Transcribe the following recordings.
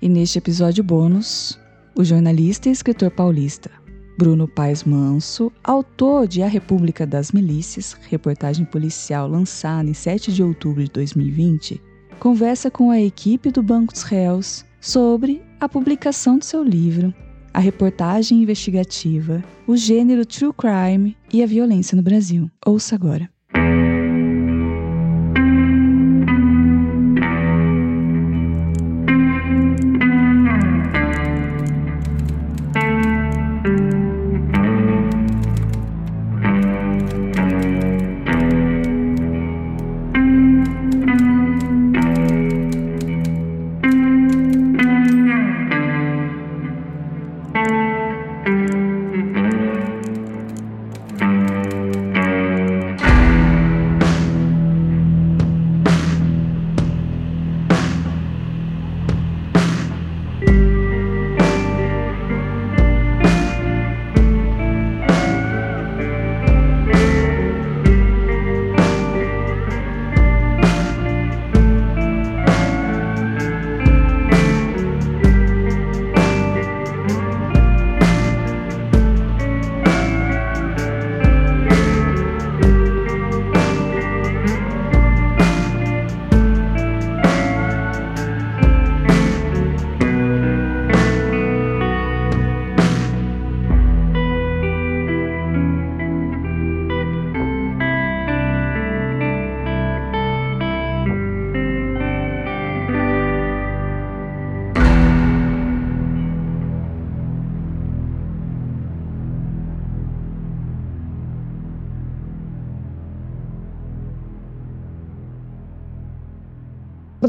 E neste episódio bônus, o jornalista e escritor paulista Bruno Paes Manso, autor de A República das Milícias, reportagem policial lançada em 7 de outubro de 2020, conversa com a equipe do Banco dos Réus sobre a publicação do seu livro, a reportagem investigativa, o gênero true crime e a violência no Brasil. Ouça agora.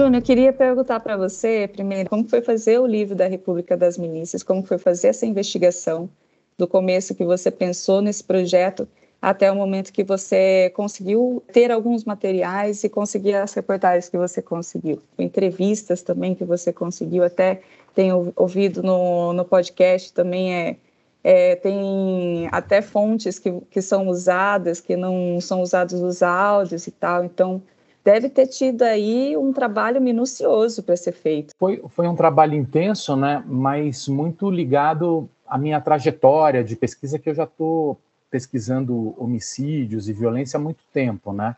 Bruno, eu queria perguntar para você, primeiro, como foi fazer o livro da República das Milícias, como foi fazer essa investigação, do começo que você pensou nesse projeto até o momento que você conseguiu ter alguns materiais e conseguir as reportagens que você conseguiu, entrevistas também que você conseguiu, até tenho ouvido no, no podcast também é, é, tem até fontes que, que são usadas, que não são usados os áudios e tal, então deve ter tido aí um trabalho minucioso para ser feito. Foi, foi um trabalho intenso, né? mas muito ligado à minha trajetória de pesquisa, que eu já estou pesquisando homicídios e violência há muito tempo. Né?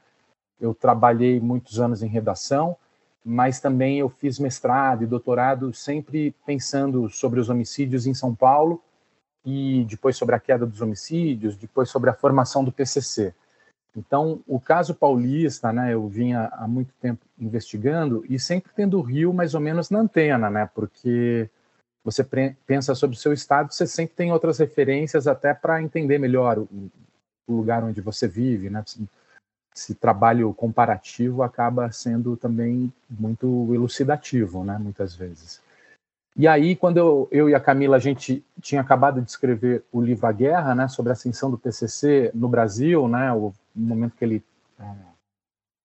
Eu trabalhei muitos anos em redação, mas também eu fiz mestrado e doutorado sempre pensando sobre os homicídios em São Paulo e depois sobre a queda dos homicídios, depois sobre a formação do PCC. Então, o caso paulista, né, eu vinha há muito tempo investigando e sempre tendo o Rio mais ou menos na antena, né, porque você pensa sobre o seu estado, você sempre tem outras referências até para entender melhor o, o, lugar onde você vive, né, esse trabalho comparativo acaba sendo também muito elucidativo, né, muitas vezes. E aí, quando eu, eu, e a Camila, a gente tinha acabado de escrever o livro A Guerra, né, sobre a ascensão do PCC no Brasil, né, o momento que ele é,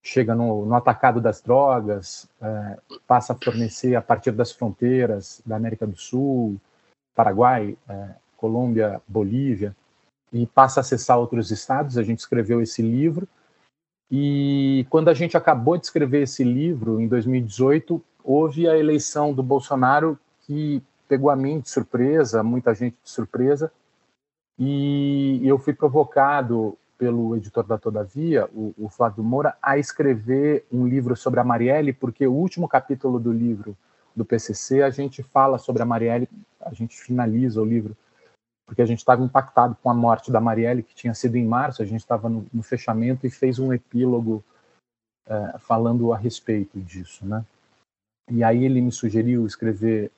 chega no, no, atacado das drogas, é, passa a fornecer a partir das fronteiras da América do Sul, Paraguai, é, Colômbia, Bolívia, e passa a acessar outros estados. A gente escreveu esse livro. E quando a gente acabou de escrever esse livro, em 2018, houve a eleição do Bolsonaro que pegou a mim de surpresa, muita gente de surpresa, e eu fui provocado pelo editor da Todavia, o, o Flávio Moura, a escrever um livro sobre a Marielle, porque o último capítulo do livro do PCC a gente fala sobre a Marielle, a gente finaliza o livro, porque a gente estava impactado com a morte da Marielle, que tinha sido em março, a gente estava no, no, fechamento e fez um epílogo é, falando a respeito disso, né? E aí ele me sugeriu escrever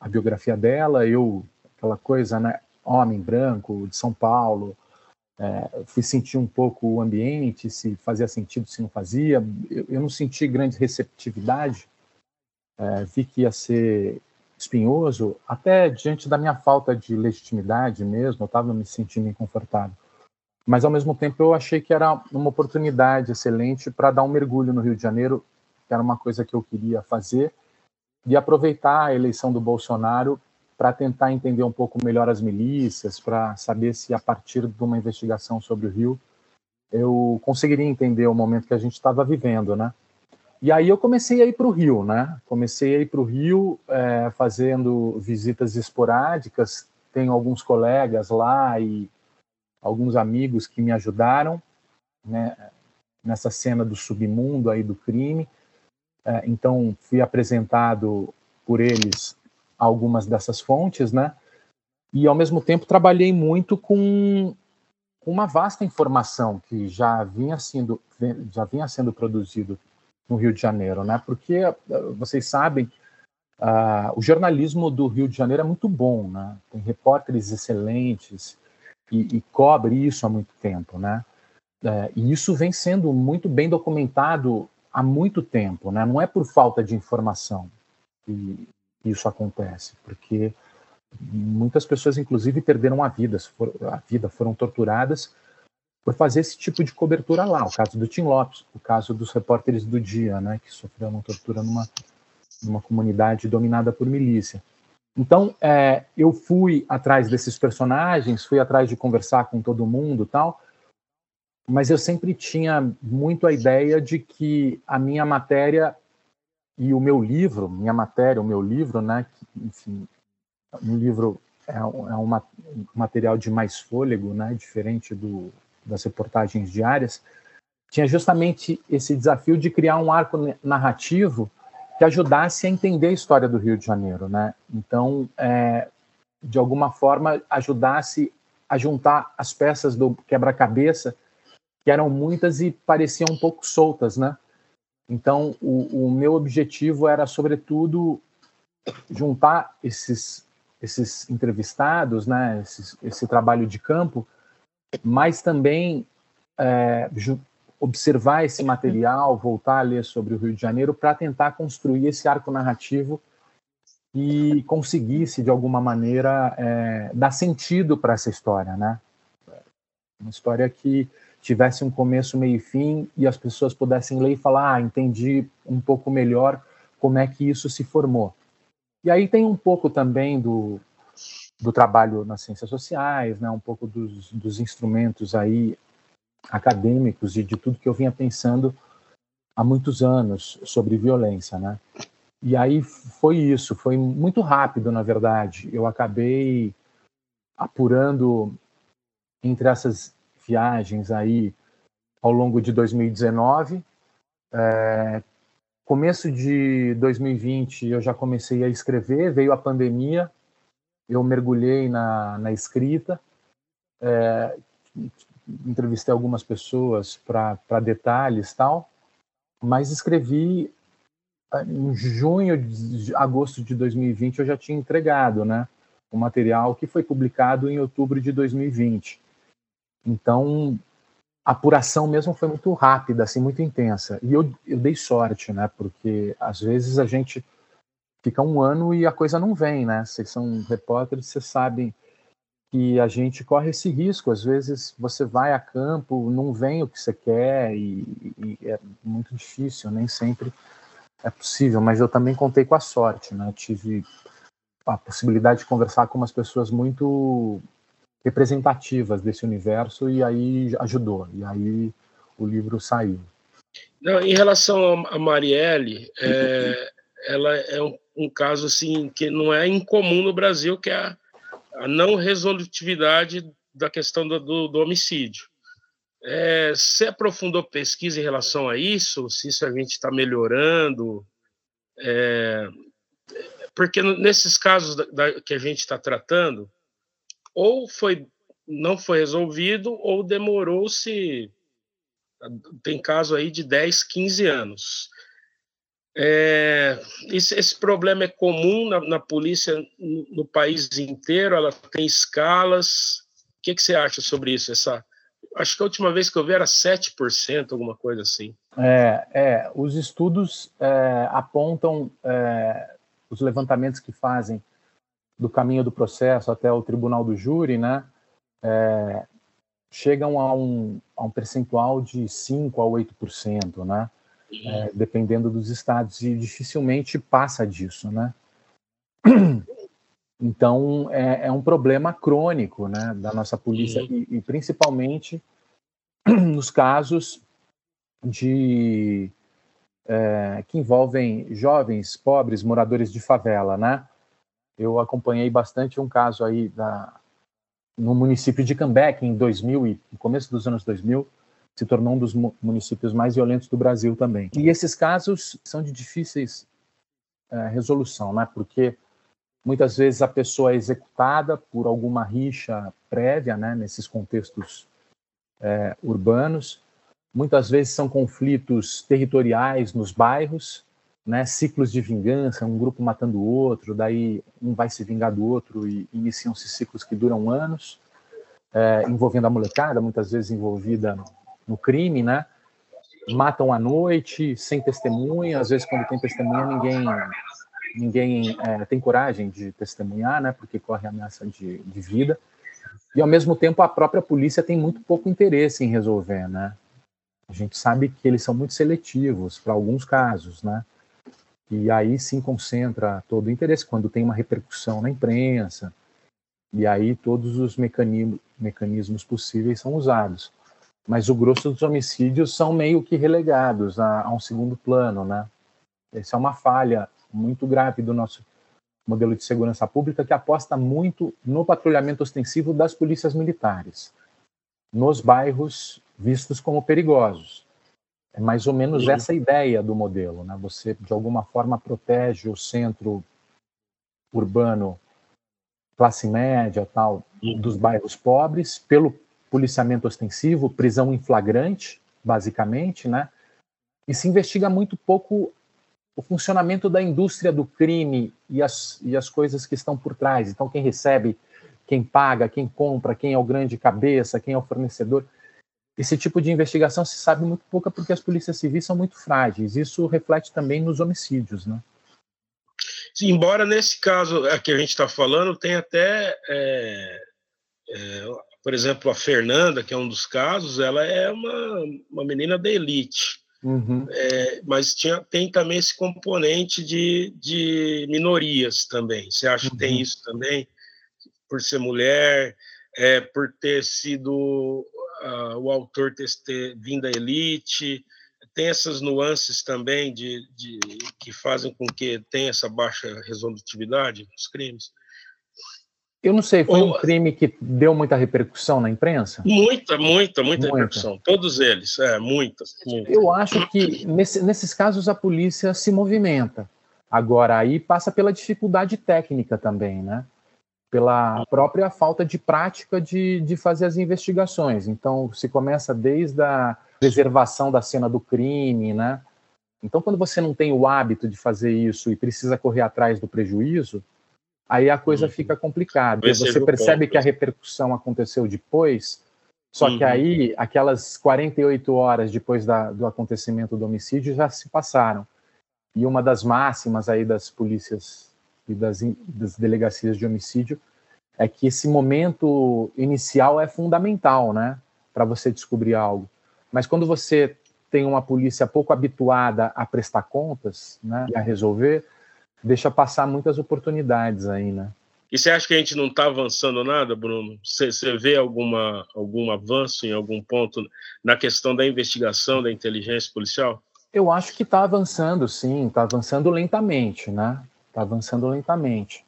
a biografia dela, eu, aquela coisa, né? Homem branco, de São Paulo, é, fui sentir um pouco o ambiente, se fazia sentido, se não fazia. Eu, eu não senti grande receptividade, é, vi que ia ser espinhoso, até diante da minha falta de legitimidade mesmo, eu estava me sentindo inconfortável. Mas, ao mesmo tempo, eu achei que era uma oportunidade excelente para dar um mergulho no Rio de Janeiro, que era uma coisa que eu queria fazer, e aproveitar a eleição do Bolsonaro para tentar entender um pouco melhor as milícias, para saber se a partir de uma investigação sobre o Rio eu conseguiria entender o momento que a gente estava vivendo, né? E aí eu comecei a ir para o Rio, né? Comecei a ir para o Rio é, fazendo visitas esporádicas. Tenho alguns colegas lá e alguns amigos que me ajudaram, né? Nessa cena do submundo aí do crime. É, então fui apresentado por eles algumas dessas fontes, né? E ao mesmo tempo trabalhei muito com uma vasta informação que já vinha sendo já vinha sendo produzido no Rio de Janeiro, né? Porque eh, vocês sabem, uh, o jornalismo do Rio de Janeiro é muito bom, né? Tem repórteres excelentes e, e cobre isso há muito tempo, né? É, e isso vem sendo muito bem documentado há muito tempo, né? Não é por falta de informação que isso acontece, porque muitas pessoas, inclusive, perderam a vida, a vida, foram torturadas por fazer esse tipo de cobertura lá. O caso do Tim Lopes, o caso dos repórteres do Dia, né, que sofreram tortura numa, numa comunidade dominada por milícia. Então, é, eu fui atrás desses personagens, fui atrás de conversar com todo mundo tal, mas eu sempre tinha muito a ideia de que a minha matéria e o meu livro, minha matéria, o meu livro, né, que, enfim, um livro é, é um material de mais fôlego, né, diferente do, das reportagens diárias, tinha justamente esse desafio de criar um arco narrativo que ajudasse a entender a história do Rio de Janeiro, né? Então, é, de alguma forma, ajudasse a juntar as peças do quebra-cabeça, que eram muitas e pareciam um pouco soltas, né? Então, o, o meu objetivo era, sobretudo, juntar esses esses entrevistados, né, esse, esse trabalho de campo, mas também é, observar esse material, voltar a ler sobre o Rio de Janeiro para tentar construir esse arco narrativo e conseguisse de alguma maneira é, dar sentido para essa história, né? Uma história que tivesse um começo, meio e fim e as pessoas pudessem ler e falar, ah, entendi um pouco melhor como é que isso se formou. E aí tem um pouco também do, do trabalho nas ciências sociais, né, um pouco dos, dos instrumentos aí acadêmicos e de tudo que eu vinha pensando há muitos anos sobre violência, né? E aí foi isso, foi muito rápido, na verdade. Eu acabei apurando entre essas viagens aí ao longo de 2019, é, Começo de 2020 eu já comecei a escrever, veio a pandemia, eu mergulhei na, na escrita, é, entrevistei algumas pessoas para detalhes tal, mas escrevi ah, em junho, agosto de 2020 eu já tinha entregado, né, o material que foi publicado em outubro de 2020. Então a apuração mesmo foi muito rápida, assim, muito intensa. E eu, eu dei sorte, né? Porque às vezes a gente fica um ano e a coisa não vem, né? Vocês são repórteres, vocês sabem que a gente corre esse risco. Às vezes você vai a campo, não vem o que você quer e, e é muito difícil, nem sempre é possível. Mas eu também contei com a sorte, né? tive a possibilidade de conversar com umas pessoas muito representativas desse universo e aí ajudou. E aí o livro saiu. Não, em relação a Marielle, é, ela é um, um, caso assim que não é incomum no Brasil, que é a, a não resolutividade da questão do, do, do homicídio. É, você aprofundou pesquisa em relação a isso? Se isso a gente está melhorando? É, porque nesses casos da, da, que a gente está tratando, ou foi não foi resolvido ou demorou-se tem caso aí de 10, 15 anos. É, esse, esse, problema é comum na, na polícia no, no, país inteiro, ela tem escalas. O que, que você acha sobre isso? Essa, acho que a última vez que eu vi era 7%, alguma coisa assim. É, é os estudos é, apontam é, os levantamentos que fazem do caminho do processo até o tribunal do júri, né, é, chegam a um, a um percentual de 5 a 8%, né, é, dependendo dos estados, e dificilmente passa disso, né. Então, é, é um problema crônico, né, da nossa polícia, e, e principalmente nos casos de é, que envolvem jovens pobres, moradores de favela, né? Eu acompanhei bastante um caso aí da, no município de Cambeck, em 2000 e no começo dos anos 2000, se tornou um dos municípios mais violentos do Brasil também. E esses casos são de difíceis é, resolução, né? Porque muitas vezes a pessoa é executada por alguma rixa prévia, né? Nesses contextos é, urbanos. Muitas vezes são conflitos territoriais nos bairros, né? Ciclos de vingança, um grupo matando o outro, daí um vai se vingar do outro e iniciam-se ciclos que duram anos, é, envolvendo a molecada, muitas vezes envolvida no crime, né? matam à noite, sem testemunha. Às vezes, quando tem testemunha, ninguém ninguém é, tem coragem de testemunhar, né? Porque corre ameaça de, de vida. E ao mesmo tempo, a própria polícia tem muito pouco interesse em resolver, né? A gente sabe que eles são muito seletivos para alguns casos, né? E aí sim concentra todo o interesse quando tem uma repercussão na imprensa. E aí todos os mecanismos, mecanismos possíveis são usados mas o grosso dos homicídios são meio que relegados a, a um segundo plano, né? Essa é uma falha muito grave do nosso modelo de segurança pública que aposta muito no patrulhamento ostensivo das polícias militares nos bairros vistos como perigosos. É mais ou menos Sim. essa ideia do modelo, né? Você de alguma forma protege o centro urbano classe média, tal, dos bairros pobres pelo policiamento ostensivo, prisão em flagrante, basicamente, né? E se investiga muito pouco o funcionamento da indústria do crime e as, e as coisas que estão por trás. Então, quem recebe, quem paga, quem compra, quem é o grande cabeça, quem é o fornecedor. Esse tipo de investigação se sabe muito pouca porque as polícias civis são muito frágeis. Isso reflete também nos homicídios, né? Embora nesse caso que a gente está falando, tem até é, é, por exemplo, a Fernanda, que é um dos casos, ela é uma, uma menina da elite. Uhum. É, mas tinha, tem também esse componente de, de minorias também. Você acha uhum. que tem uhum. isso também? Por ser mulher, é, por ter sido uh, o autor ter, ter vindo da elite, tem essas nuances também de, de, que fazem com que tenha essa baixa resolutividade dos crimes? Eu não sei, foi Ou, um crime que deu muita repercussão na imprensa? Muita, muita, muita, muita. repercussão. Todos eles, é, muitas, muitas. Eu acho que nesse, nesses casos a polícia se movimenta. Agora, aí passa pela dificuldade técnica também, né? Pela própria falta de prática de, de fazer as investigações. Então, se começa desde a preservação da cena do crime, né? Então, quando você não tem o hábito de fazer isso e precisa correr atrás do prejuízo, aí a coisa uhum. fica complicada. Você percebe ponto. que a repercussão aconteceu depois, só uhum. que aí aquelas 48 horas depois da, do acontecimento do homicídio já se passaram. E uma das máximas aí das polícias e das, das delegacias de homicídio é que esse momento inicial é fundamental, né, para você descobrir algo. Mas quando você tem uma polícia pouco habituada a prestar contas, né, a resolver, deixa passar muitas oportunidades aí, né? E você acha que a gente não está avançando nada, Bruno? Você, você vê alguma, algum avanço em algum ponto na questão da investigação da inteligência policial? Eu acho que está avançando, sim, está avançando lentamente, né? Está avançando lentamente.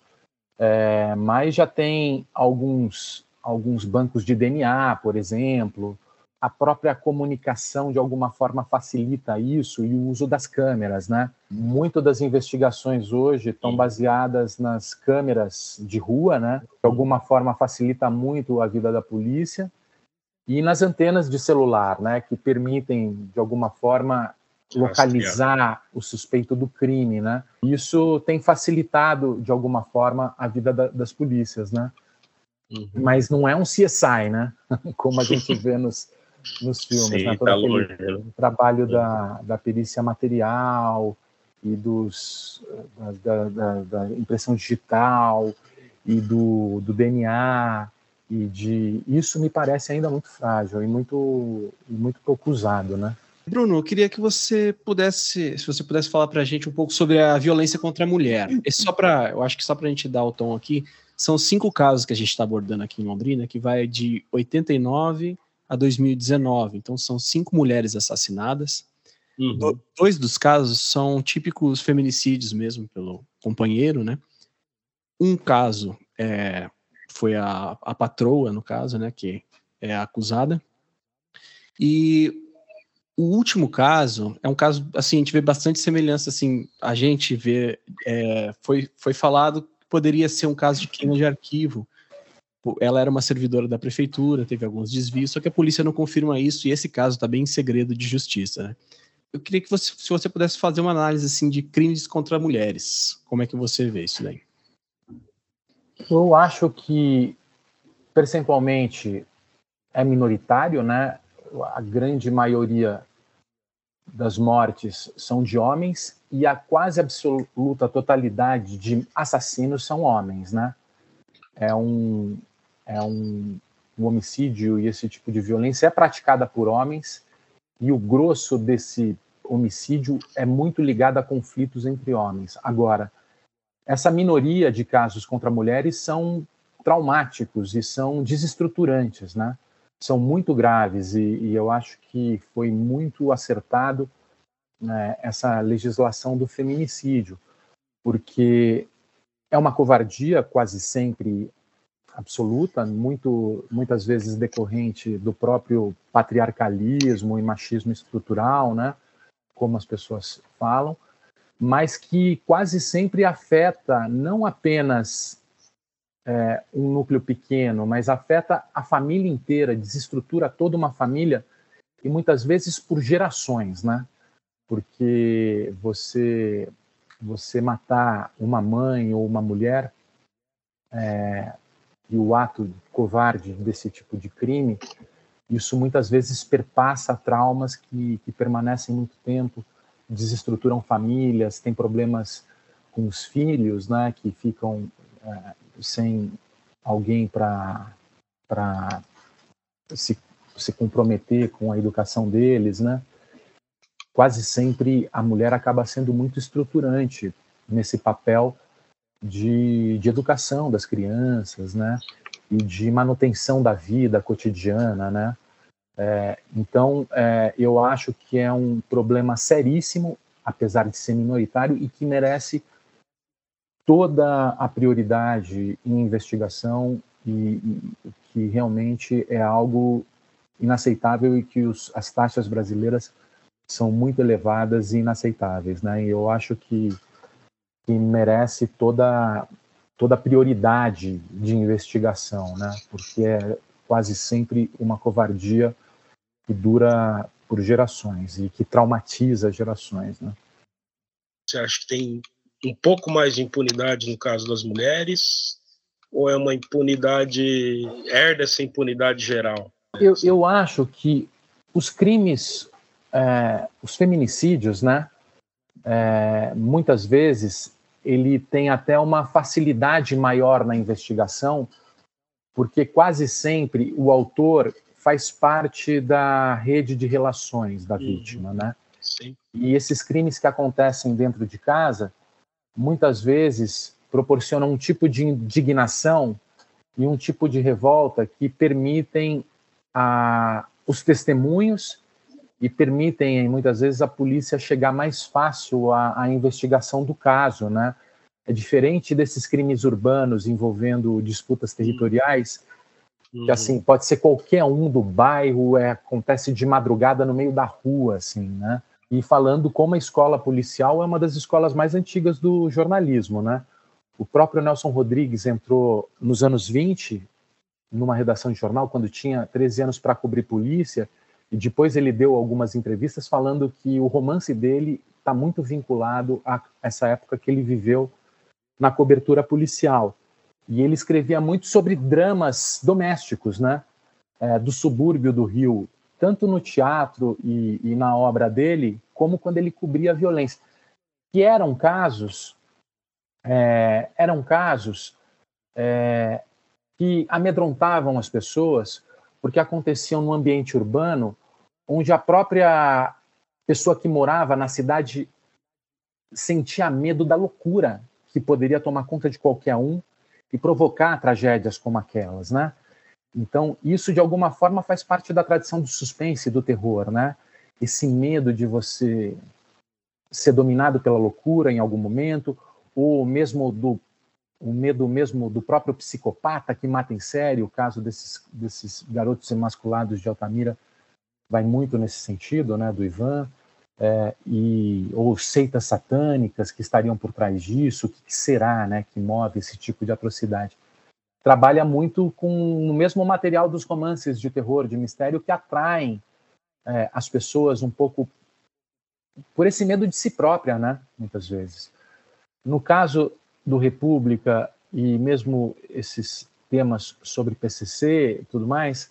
É, mas já tem alguns, alguns bancos de DNA, por exemplo, a própria comunicação de alguma forma facilita isso e o uso das câmeras, né? Muito das investigações hoje estão baseadas nas câmeras de rua, né? De alguma forma facilita muito a vida da polícia e nas antenas de celular, né? Que permitem de alguma forma localizar o suspeito do crime, né? Isso tem facilitado de alguma forma a vida da, das polícias, né? Uhum. Mas não é um CSI, né? Como a gente vê nos nos filmes, Sim, né? Todo tá aquele longe. trabalho da, da perícia material e dos da, da, da, impressão digital e do, do DNA e de isso me parece ainda muito frágil e muito muito pouco usado, né? Bruno, eu queria que você pudesse, se você pudesse falar para a gente um pouco sobre a violência contra a mulher. Esse só para, eu acho que só para a gente dar o tom aqui, são cinco casos que a gente está abordando aqui em Londrina, que vai de 89 a 2019. Então, são cinco mulheres assassinadas. Uhum. Dois dos casos são típicos feminicídios mesmo, pelo companheiro, né? Um caso é, foi a, a patroa, no caso, né, que é a acusada. E o último caso é um caso, assim, a gente vê bastante semelhança, assim, a gente vê, é, foi, foi falado que poderia ser um caso de queima de arquivo. Ela era uma servidora da prefeitura, teve alguns desvios, só que a polícia não confirma isso e esse caso está bem em segredo de justiça, né? Eu queria que você, se você pudesse fazer uma análise, assim, de crimes contra mulheres, como é que você vê isso daí? Eu acho que percentualmente é minoritário, né? A grande maioria das mortes são de homens e a quase absoluta totalidade de assassinos são homens, né? É um é um, um homicídio e esse tipo de violência é praticada por homens e o grosso desse homicídio é muito ligado a conflitos entre homens. Agora, essa minoria de casos contra mulheres são traumáticos e são desestruturantes, né? São muito graves e, e eu acho que foi muito acertado né, essa legislação do feminicídio, porque é uma covardia quase sempre absoluta, muito, muitas vezes decorrente do próprio patriarcalismo e machismo estrutural, né? Como as pessoas falam, mas que quase sempre afeta não apenas é, um núcleo pequeno, mas afeta a família inteira, desestrutura toda uma família e muitas vezes por gerações, né? Porque você você matar uma mãe ou uma mulher é, e o ato covarde desse tipo de crime, isso muitas vezes perpassa traumas que, que permanecem muito tempo, desestruturam famílias, tem problemas com os filhos, né, que ficam é, sem alguém para se, se comprometer com a educação deles, né? Quase sempre a mulher acaba sendo muito estruturante nesse papel de, de educação das crianças, né? E de manutenção da vida cotidiana, né? É, então, é, eu acho que é um problema seríssimo, apesar de ser minoritário, e que merece toda a prioridade em investigação e, e que realmente é algo inaceitável e que os, as taxas brasileiras são muito elevadas e inaceitáveis, né? E eu acho que, que merece toda toda a prioridade de investigação, né? Porque é quase sempre uma covardia que dura por gerações e que traumatiza gerações, né? Você acha que tem um pouco mais de impunidade no caso das mulheres? Ou é uma impunidade, herda essa impunidade geral? Eu, eu acho que os crimes, é, os feminicídios, né, é, muitas vezes ele tem até uma facilidade maior na investigação, porque quase sempre o autor faz parte da rede de relações da uhum. vítima, né? Sim. E esses crimes que acontecem dentro de casa, muitas vezes proporcionam um tipo de indignação e um tipo de revolta que permitem a, os testemunhos e permitem muitas vezes a polícia chegar mais fácil à, à investigação do caso, né? É diferente desses crimes urbanos envolvendo disputas territoriais, uhum. que assim pode ser qualquer um do bairro, é, acontece de madrugada no meio da rua, assim, né? E falando como a escola policial é uma das escolas mais antigas do jornalismo, né? O próprio Nelson Rodrigues entrou nos anos 20 numa redação de jornal quando tinha 13 anos para cobrir polícia e depois ele deu algumas entrevistas falando que o romance dele está muito vinculado a essa época que ele viveu na cobertura policial. E ele escrevia muito sobre dramas domésticos, né? É, do subúrbio do Rio, tanto no teatro e, e, na obra dele, como quando ele cobria a violência, que eram casos, é, eram casos é, que amedrontavam as pessoas, porque aconteciam no ambiente urbano, onde a própria pessoa que morava na cidade sentia medo da loucura que poderia tomar conta de qualquer um e provocar tragédias como aquelas, né? Então, isso de alguma forma faz parte da tradição do suspense, do terror, né? esse medo de você ser dominado pela loucura em algum momento, ou mesmo do o medo mesmo do próprio psicopata que mata em série, o caso desses, desses garotos emasculados de Altamira vai muito nesse sentido, né, do Ivan, é, e, ou seitas satânicas que estariam por trás disso, o que, que será né, que move esse tipo de atrocidade. Trabalha muito com o mesmo material dos romances de terror, de mistério, que atraem é, as pessoas um pouco por esse medo de si própria, né, muitas vezes. No caso do República e mesmo esses temas sobre PCC e tudo mais,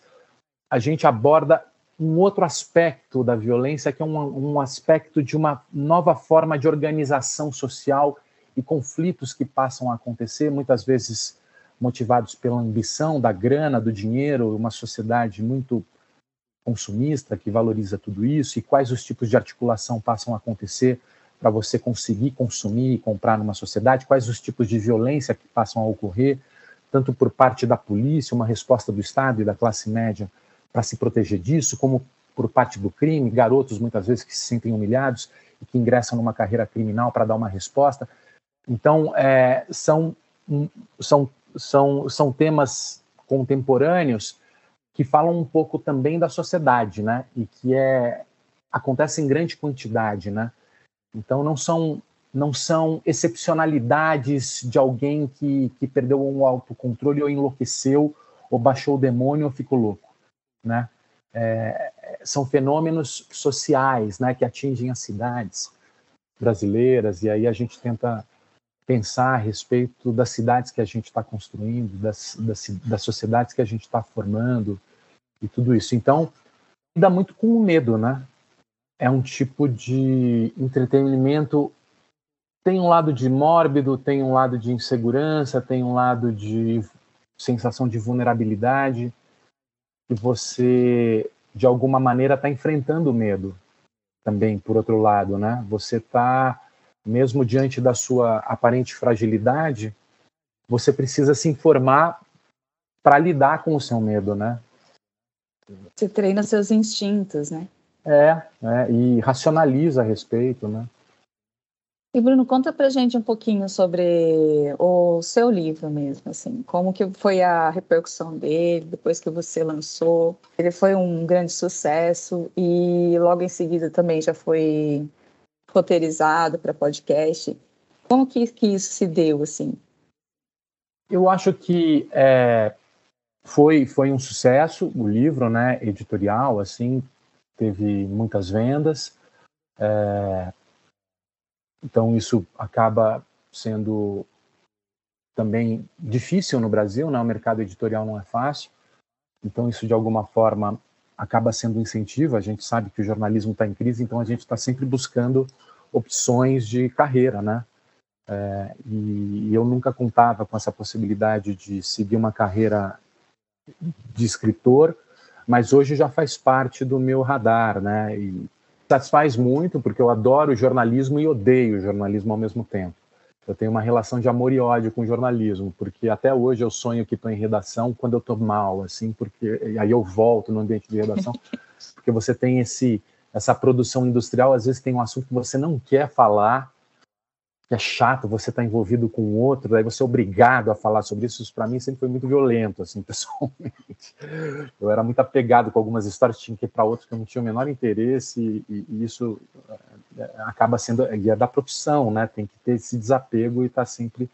a gente aborda um outro aspecto da violência, que é um, um aspecto de uma nova forma de organização social e conflitos que passam a acontecer, muitas vezes motivados pela ambição da grana, do dinheiro, uma sociedade muito consumista que valoriza tudo isso, e quais os tipos de articulação passam a acontecer para você conseguir consumir e comprar numa sociedade, quais os tipos de violência que passam a ocorrer, tanto por parte da polícia, uma resposta do Estado e da classe média para se proteger disso, como por parte do crime, garotos muitas vezes que se sentem humilhados e que ingressam numa carreira criminal para dar uma resposta. Então, é, são, são, são, são temas contemporâneos que falam um pouco também da sociedade, né? E que é acontece em grande quantidade, né? Então não são não são excepcionalidades de alguém que, que perdeu um autocontrole ou enlouqueceu ou baixou o demônio ou ficou louco, né? É, são fenômenos sociais, né, que atingem as cidades brasileiras e aí a gente tenta pensar a respeito das cidades que a gente está construindo, das, das, das sociedades que a gente está formando e tudo isso. Então, dá muito com o medo, né? é um tipo de entretenimento. Tem um lado de mórbido, tem um lado de insegurança, tem um lado de sensação de vulnerabilidade, e você, de alguma maneira, está enfrentando o medo também, por outro lado, né? Você está, mesmo diante da sua aparente fragilidade, você precisa se informar para lidar com o seu medo, né? Você treina seus instintos, né? É, é, e racionaliza a respeito, né? E Bruno, conta pra gente um pouquinho sobre o seu livro mesmo, assim, como que foi a repercussão dele depois que você lançou. Ele foi um grande sucesso e logo em seguida também já foi roteirizado para podcast. Como que, que isso se deu, assim? Eu acho que é, foi, foi um sucesso o livro, né, editorial, assim, teve muitas vendas. É, então, isso acaba sendo também difícil no Brasil, né? o mercado editorial não é fácil. Então, isso de alguma forma acaba sendo um incentivo. A gente sabe que o jornalismo está em crise, então a gente está sempre buscando opções de carreira, né? É, e, e eu nunca contava com essa possibilidade de seguir uma carreira de escritor, mas hoje já faz parte do meu radar, né? E satisfaz muito, porque eu adoro jornalismo e odeio jornalismo ao mesmo tempo. Eu tenho uma relação de amor e ódio com o jornalismo, porque até hoje eu sonho que estou em redação quando eu estou mal, assim, porque aí eu volto no ambiente de redação, porque você tem esse essa produção industrial, às vezes tem um assunto que você não quer falar, que é chato você estar tá envolvido com o outro, daí você é obrigado a falar sobre isso. Isso para mim sempre foi muito violento, assim, pessoalmente. Eu era muito apegado com algumas histórias, tinha que ir para outras que eu não tinha o menor interesse, e, e isso acaba sendo é da profissão, né? Tem que ter esse desapego e estar tá sempre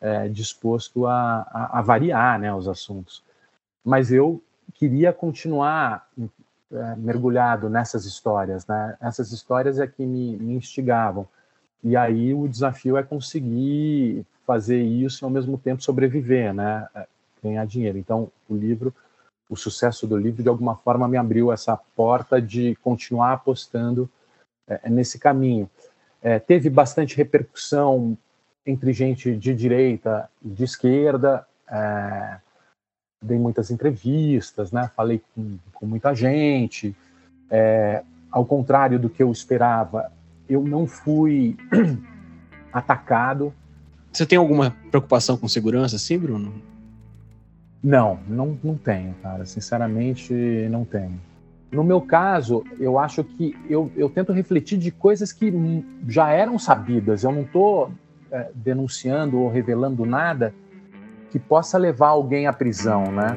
é, disposto a, a, a, variar, né, os assuntos. Mas eu queria continuar é, mergulhado nessas histórias, né? Essas histórias é que me, me instigavam e aí o desafio é conseguir fazer isso e ao mesmo tempo sobreviver, né? É, ganhar dinheiro. Então, o livro, o sucesso do livro, de alguma forma, me abriu essa porta de continuar apostando é, nesse caminho. É, teve bastante repercussão entre gente de direita e de esquerda. É, dei muitas entrevistas, né? Falei com, com muita gente. É, ao contrário do que eu esperava, eu não fui atacado. Você tem alguma preocupação com segurança, sim, Bruno? Não, não, não tenho, cara. Sinceramente, não tenho. No meu caso, eu acho que eu, eu tento refletir de coisas que já eram sabidas. Eu não estou é, denunciando ou revelando nada que possa levar alguém à prisão, né?